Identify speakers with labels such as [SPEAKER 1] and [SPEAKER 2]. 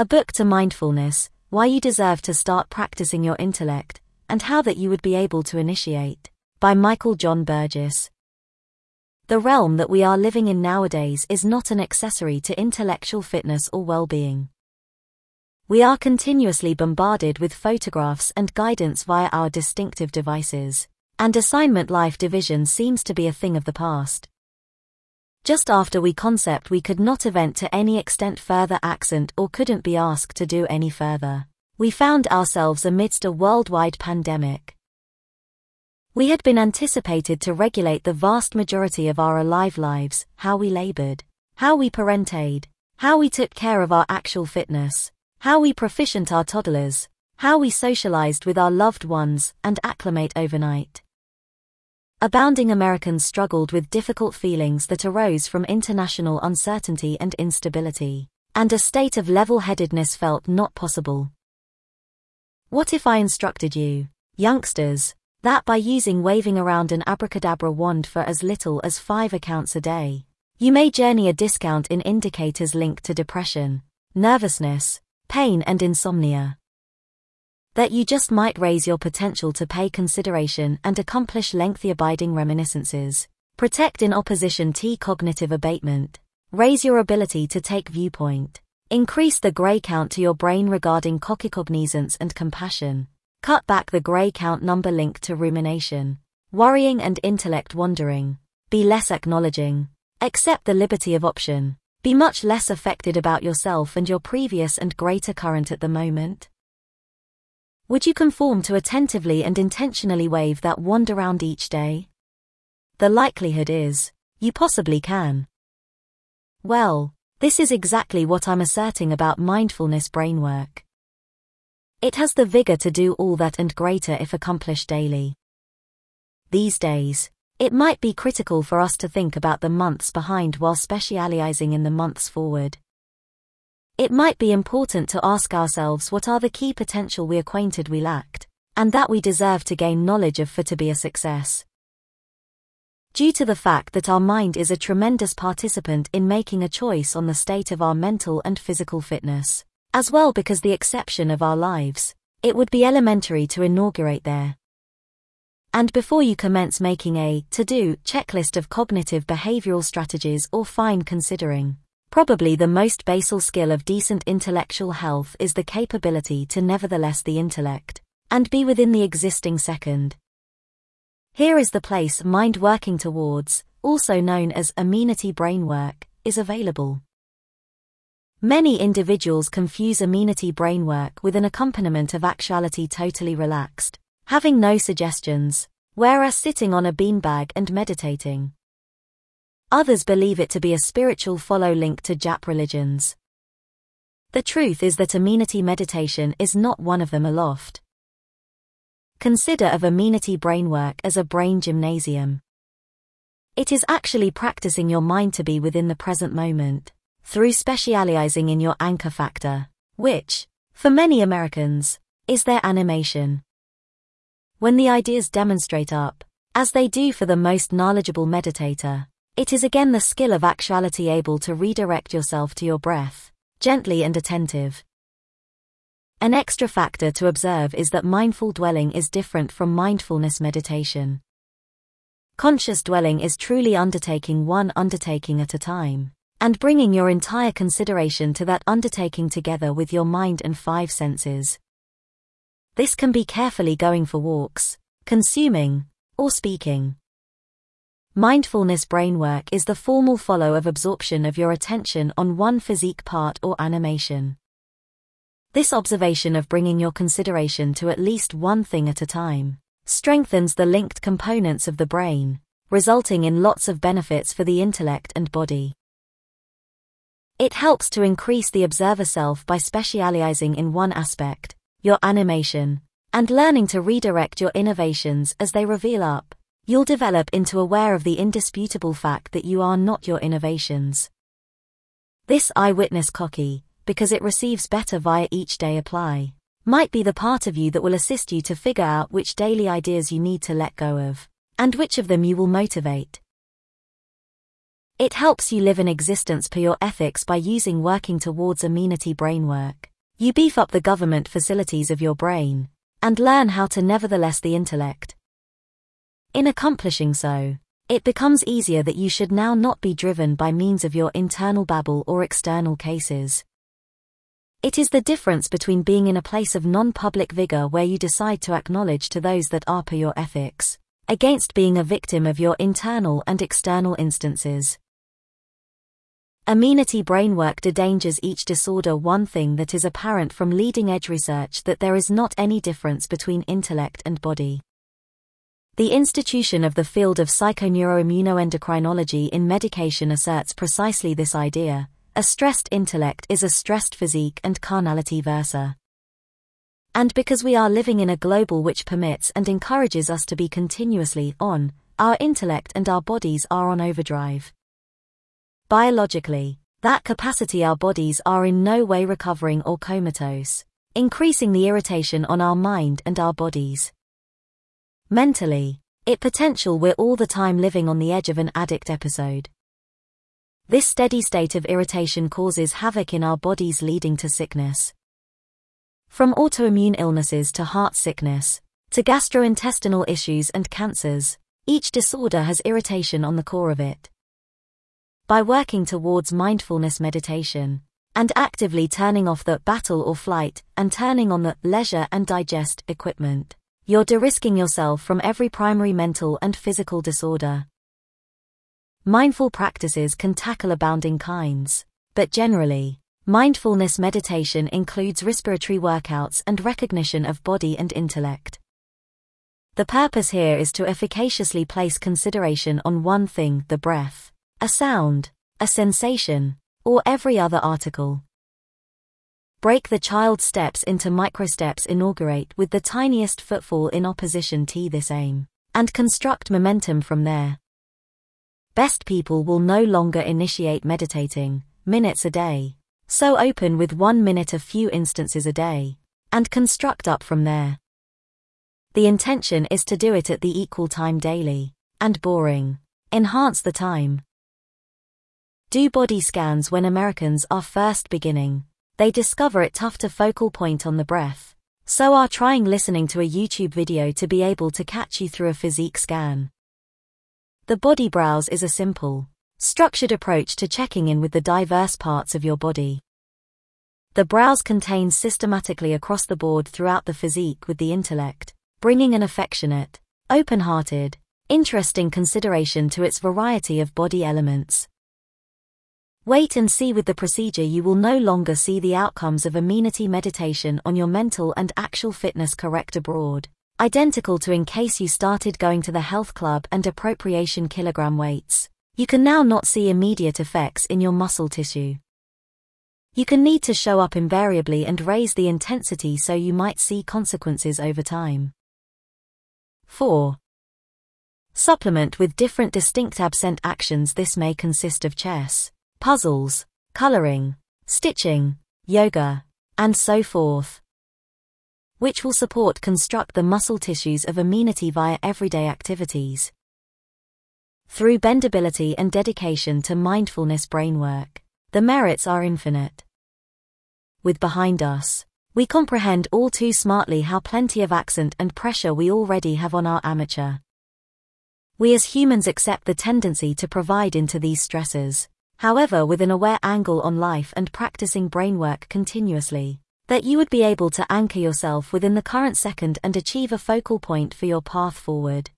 [SPEAKER 1] A Book to Mindfulness Why You Deserve to Start Practicing Your Intellect, and How That You Would Be Able to Initiate, by Michael John Burgess. The realm that we are living in nowadays is not an accessory to intellectual fitness or well being. We are continuously bombarded with photographs and guidance via our distinctive devices, and assignment life division seems to be a thing of the past. Just after we concept we could not event to any extent further accent or couldn't be asked to do any further, we found ourselves amidst a worldwide pandemic. We had been anticipated to regulate the vast majority of our alive lives, how we labored, how we parented, how we took care of our actual fitness, how we proficient our toddlers, how we socialized with our loved ones and acclimate overnight. Abounding Americans struggled with difficult feelings that arose from international uncertainty and instability, and a state of level-headedness felt not possible. What if I instructed you, youngsters, that by using waving around an abracadabra wand for as little as five accounts a day, you may journey a discount in indicators linked to depression, nervousness, pain and insomnia. That you just might raise your potential to pay consideration and accomplish lengthy abiding reminiscences, protect in opposition T cognitive abatement, raise your ability to take viewpoint, increase the gray count to your brain regarding cognizance and compassion, Cut back the gray count number linked to rumination, worrying and intellect wandering. Be less acknowledging. Accept the liberty of option. Be much less affected about yourself and your previous and greater current at the moment. Would you conform to attentively and intentionally wave that wand around each day? The likelihood is, you possibly can. Well, this is exactly what I'm asserting about mindfulness brainwork. It has the vigor to do all that and greater if accomplished daily. These days, it might be critical for us to think about the months behind while specializing in the months forward. It might be important to ask ourselves what are the key potential we acquainted we lacked, and that we deserve to gain knowledge of for to be a success. Due to the fact that our mind is a tremendous participant in making a choice on the state of our mental and physical fitness as well because the exception of our lives, it would be elementary to inaugurate there. And before you commence making a to-do checklist of cognitive behavioral strategies or fine considering, probably the most basal skill of decent intellectual health is the capability to nevertheless the intellect, and be within the existing second. Here is the place mind working towards, also known as amenity brain work, is available. Many individuals confuse amenity brain work with an accompaniment of actuality totally relaxed, having no suggestions, whereas sitting on a beanbag and meditating. Others believe it to be a spiritual follow link to Jap religions. The truth is that amenity meditation is not one of them aloft. Consider of amenity brainwork as a brain gymnasium. It is actually practicing your mind to be within the present moment through specializing in your anchor factor, which, for many Americans, is their animation. When the ideas demonstrate up, as they do for the most knowledgeable meditator, it is again the skill of actuality able to redirect yourself to your breath, gently and attentive. An extra factor to observe is that mindful dwelling is different from mindfulness meditation. Conscious dwelling is truly undertaking one undertaking at a time and bringing your entire consideration to that undertaking together with your mind and five senses. This can be carefully going for walks, consuming, or speaking. Mindfulness brainwork is the formal follow of absorption of your attention on one physique part or animation. This observation of bringing your consideration to at least one thing at a time strengthens the linked components of the brain, resulting in lots of benefits for the intellect and body. It helps to increase the observer self by specializing in one aspect, your animation, and learning to redirect your innovations as they reveal up. You'll develop into aware of the indisputable fact that you are not your innovations. This eyewitness cocky, because it receives better via each day apply, might be the part of you that will assist you to figure out which daily ideas you need to let go of, and which of them you will motivate. It helps you live an existence per your ethics by using working towards amenity brainwork. You beef up the government facilities of your brain and learn how to nevertheless the intellect. In accomplishing so, it becomes easier that you should now not be driven by means of your internal babble or external cases. It is the difference between being in a place of non-public vigor where you decide to acknowledge to those that are per your ethics, against being a victim of your internal and external instances. Amenity brainwork dangers each disorder one thing that is apparent from leading-edge research that there is not any difference between intellect and body. The institution of the field of psychoneuroimmunoendocrinology in medication asserts precisely this idea. A stressed intellect is a stressed physique and carnality versa. And because we are living in a global which permits and encourages us to be continuously on, our intellect and our bodies are on overdrive. Biologically, that capacity our bodies are in no way recovering or comatose, increasing the irritation on our mind and our bodies. Mentally, it potential we're all the time living on the edge of an addict episode. This steady state of irritation causes havoc in our bodies leading to sickness. From autoimmune illnesses to heart sickness, to gastrointestinal issues and cancers, each disorder has irritation on the core of it. By working towards mindfulness meditation, and actively turning off the battle or flight and turning on the leisure and digest equipment, you're de-risking yourself from every primary mental and physical disorder. Mindful practices can tackle abounding kinds, but generally, mindfulness meditation includes respiratory workouts and recognition of body and intellect. The purpose here is to efficaciously place consideration on one thing, the breath, a sound, a sensation, or every other article. Break the child steps into microsteps inaugurate with the tiniest footfall in opposition to this aim, and construct momentum from there. Best people will no longer initiate meditating, minutes a day, so open with one minute a few instances a day, and construct up from there. The intention is to do it at the equal time daily, and boring. Enhance the time. Do body scans when Americans are first beginning, they discover it tough to focal point on the breath, so are trying listening to a YouTube video to be able to catch you through a physique scan. The body browse is a simple, structured approach to checking in with the diverse parts of your body. The browse contains systematically across the board throughout the physique with the intellect, bringing an affectionate, open-hearted, interesting consideration to its variety of body elements. Wait and see with the procedure you will no longer see the outcomes of amenity meditation on your mental and actual fitness correct abroad. Identical to in case you started going to the health club and appropriation kilogram weights. You can now not see immediate effects in your muscle tissue. You can need to show up invariably and raise the intensity so you might see consequences over time. 4. Supplement with different distinct absent actions This may consist of chess, puzzles, coloring, stitching, yoga, and so forth. Which will support construct the muscle tissues of amenity via everyday activities. Through bendability and dedication to mindfulness brainwork, the merits are infinite. With behind us, we comprehend all too smartly how plenty of accent and pressure we already have on our amateur. We as humans accept the tendency to provide into these stresses, however with an aware angle on life and practicing brainwork continuously, that you would be able to anchor yourself within the current second and achieve a focal point for your path forward.